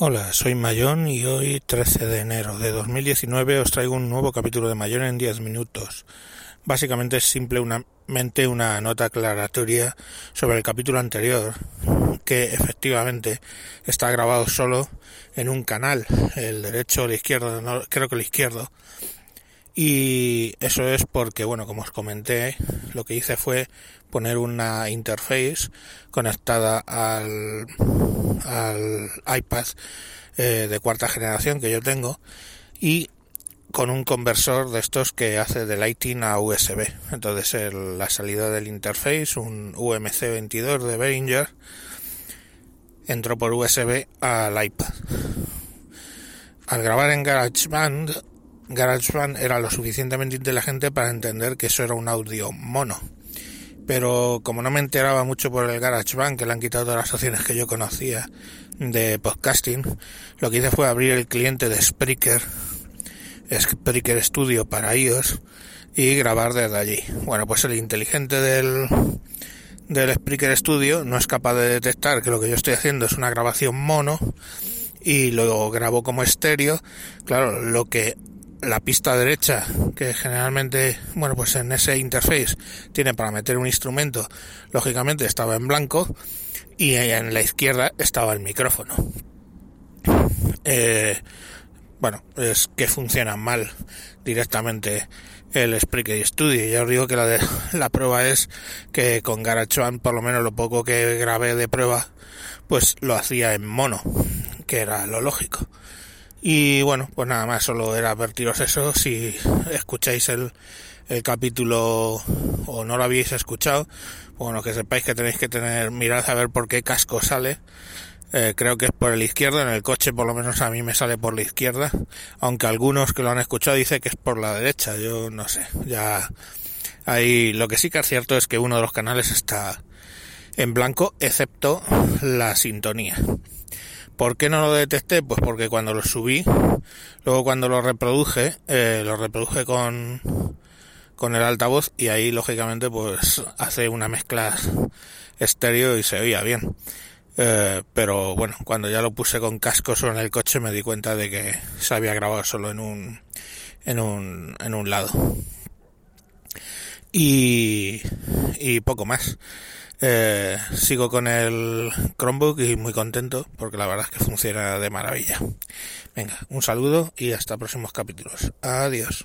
Hola, soy Mayón y hoy 13 de enero de 2019 os traigo un nuevo capítulo de Mayón en 10 minutos. Básicamente es simplemente una nota aclaratoria sobre el capítulo anterior, que efectivamente está grabado solo en un canal, el derecho o el izquierdo, no, creo que el izquierdo. Y eso es porque, bueno, como os comenté, lo que hice fue poner una interface conectada al iPad eh, de cuarta generación que yo tengo y con un conversor de estos que hace de Lighting a USB. Entonces la salida del interface, un UMC 22 de Behringer, entró por USB al iPad. Al grabar en GarageBand, GarageBand era lo suficientemente inteligente para entender que eso era un audio mono pero como no me enteraba mucho por el GarageBand, que le han quitado todas las opciones que yo conocía de podcasting, lo que hice fue abrir el cliente de Spreaker, Spreaker Studio para iOS, y grabar desde allí. Bueno, pues el inteligente del, del Spreaker Studio no es capaz de detectar que lo que yo estoy haciendo es una grabación mono y lo grabo como estéreo. Claro, lo que la pista derecha, que generalmente, bueno, pues en ese interface tiene para meter un instrumento, lógicamente estaba en blanco y en la izquierda estaba el micrófono. Eh, bueno, es que funciona mal directamente el Spreaker Studio. Ya os digo que la, la prueba es que con GarageBand, por lo menos lo poco que grabé de prueba, pues lo hacía en mono, que era lo lógico. Y bueno, pues nada más, solo era advertiros eso. Si escucháis el, el capítulo o no lo habéis escuchado, bueno, que sepáis que tenéis que tener, mirad a ver por qué casco sale. Eh, creo que es por el izquierdo, en el coche por lo menos a mí me sale por la izquierda, aunque algunos que lo han escuchado dicen que es por la derecha, yo no sé, ya ahí lo que sí que es cierto es que uno de los canales está en blanco, excepto la sintonía. ¿Por qué no lo detecté? Pues porque cuando lo subí, luego cuando lo reproduje, eh, lo reproduje con, con el altavoz y ahí lógicamente pues hace una mezcla estéreo y se oía bien. Eh, pero bueno, cuando ya lo puse con cascos en el coche me di cuenta de que se había grabado solo en un, en un, en un lado. Y, y poco más. Eh, sigo con el Chromebook y muy contento porque la verdad es que funciona de maravilla. Venga, un saludo y hasta próximos capítulos. Adiós.